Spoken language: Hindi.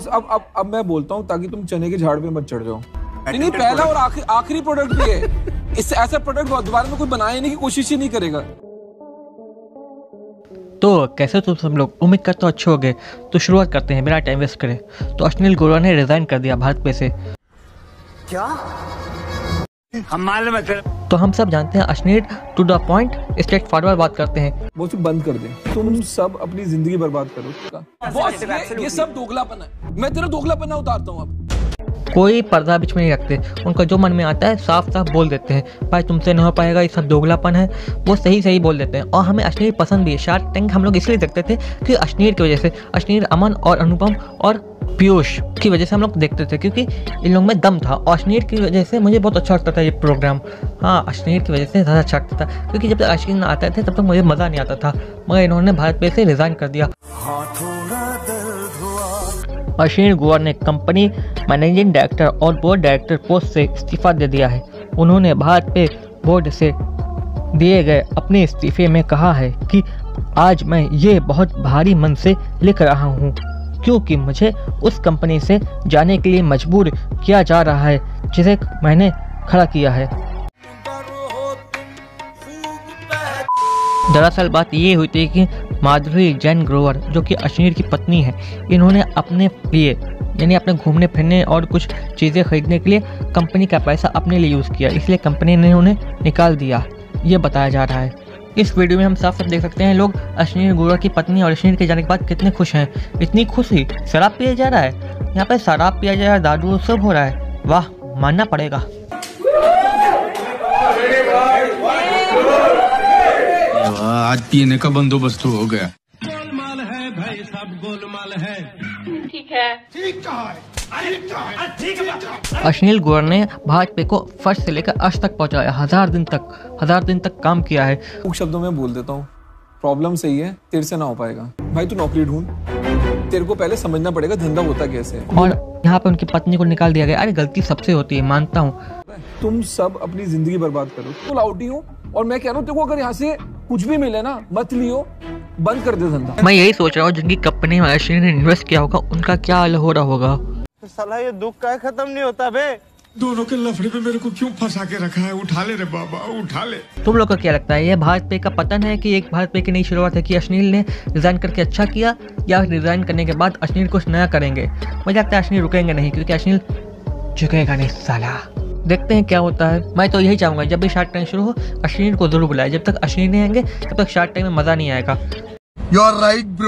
बस अब अब अब मैं बोलता हूँ ताकि तुम चने के झाड़ पे मत चढ़ जाओ। नहीं नहीं पहला और आखिरी आखिरी प्रोडक्ट भी है। इससे ऐसा प्रोडक्ट दोबारा में कोई बनाने की कोशिश ही नहीं करेगा। तो कैसे तुम सब लोग? उम्मीद करते हो अच्छे हो गए। तो शुरुआत करते हैं बिना टाइम वेस्ट करें। तो अश्निल गोरा ने रिजाइन कर दिया भारत पे से। क्या? हम मालूम है तेरे तो हम सब जानते हैं Ashneel to the point straightforward बात करते हैं। वो सिर्फ़ बंद कर दे। तुम सब अपनी ज़िंदगी बर्बाद करो। बॉस ये, ये सब दोगलापन है। मैं तेरा दोगलापन उतारता हूँ अब। कोई पर्दा बीच में नहीं रखते। उनका जो मन में आता है साफ़ साफ़ बोल देते हैं। भाई तुमसे नहीं हो पाएगा ये सब दोगलापन है। वो सही सही बोल देते हैं। और हमें अश्नीर पसंद भी है। शार्क टैंक हम लोग इसलिए देखते थे कि अश्नीर की वजह से। अश्नीर अमन और अनुपम और पीयूष की वजह से हम लोग देखते थे क्योंकि इन लोग में दम था। और अश्नीर की वजह से मुझे बहुत अच्छा लगता था ये प्रोग्राम हाँ अश्नीर की वजह से ज़्यादा अच्छा लगता था क्योंकि जब तक अश्नीर आते थे तब तक मुझे मज़ा नहीं आता था मगर इन्होंने भारत पे से रिज़ाइन कर दिया। अश्विन गुआर ने कंपनी मैनेजिंग डायरेक्टर और बोर्ड डायरेक्टर पोस्ट से इस्तीफा दे दिया है। उन्होंने भारत पे बोर्ड से दिए गए अपने इस्तीफे में कहा है कि आज मैं ये बहुत भारी मन से लिख रहा हूँ। क्योंकि मुझे उस कंपनी से जाने के लिए मजबूर किया जा रहा है, जिसे मैंने खड़ा किया है। दरअसल बात ये हुई थी कि माधुरी जैन ग्रोवर, जो कि अश्नीर की पत्नी है, इन्होंने अपने लिए, यानी अपने घूमने फिरने और कुछ चीज़ें खरीदने के लिए कंपनी का पैसा अपने लिए यूज़ किया, इसलिए कंपनी ने उन्हें निकाल दिया। ये बताया जा रहा है। इस वीडियो में हम साफ़ साफ़ देख सकते हैं लोग अश्नीर ग्रोवर की पत्नी और अश्नीर के जाने के बाद कितने खुश हैं। इतनी खुशी। शराब पिया जा रहा है। यहाँ पे शराब पिया जा रहा है। दारू सब हो रहा है। वाह मानना पड़ेगा। आज पीने का बंदोबस्त हो गया। अश्नील गोर ने भाजपा को फ़र्स्ट से लेकर अश तक पहुँचाया। हज़ार दिन तक हज़ार दिन तक काम किया है। कुछ शब्दों में बोल देता हूँ। प्रॉब्लम सही है तेरे से ना हो पाएगा। भाई तू नौकरी ढूंढ। तेरे को पहले समझना पड़ेगा धंधा होता कैसे है। और यहाँ पे उनकी पत्नी को निकाल दिया गया। अरे गलती सबसे होती है मानता हूँ। तुम सब अपनी ज़िंदगी बर्बाद करो। तो लाउटी हो। और मैं कह रहा हूँ तेरे को अगर यहाँ से कुछ भी मिले ना मत लियो। बंद कर दे धंधा। मैं यही सोच रहा हूँ जिनकी कंपनी में अश्विनी ने इन्वेस्ट किया होगा उनका क्या हाल हो रहा होगा? साला ये दुख का खत्म नहीं होता बे। दोनों के लफड़े पे मेरे को क्यों फंसा के रखा है? उठा ले रे बाबा उठा ले। तुम लोग को क्या लगता है ये भारत पे का पतन है कि एक भारत पे की नई शुरुआत है कि अश्नील ने रिजाइन करके अच्छा किया या रिजाइन करने के बाद अश्नील कुछ नया करेंगे? मुझे लगता है अश्नील रुकेंगे नहीं क्योंकि अश्नील झुकेगा नहीं साला। देखते हैं क्या होता है। मैं तो यही चाहूँगा, जब भी शार्क टाइम शुरू हो, अश्विन को ज़रूर बुलाए। जब तक अश्विन नहीं आएँगे, तब तक शार्क टाइम में मज़ा नहीं आएगा। You are right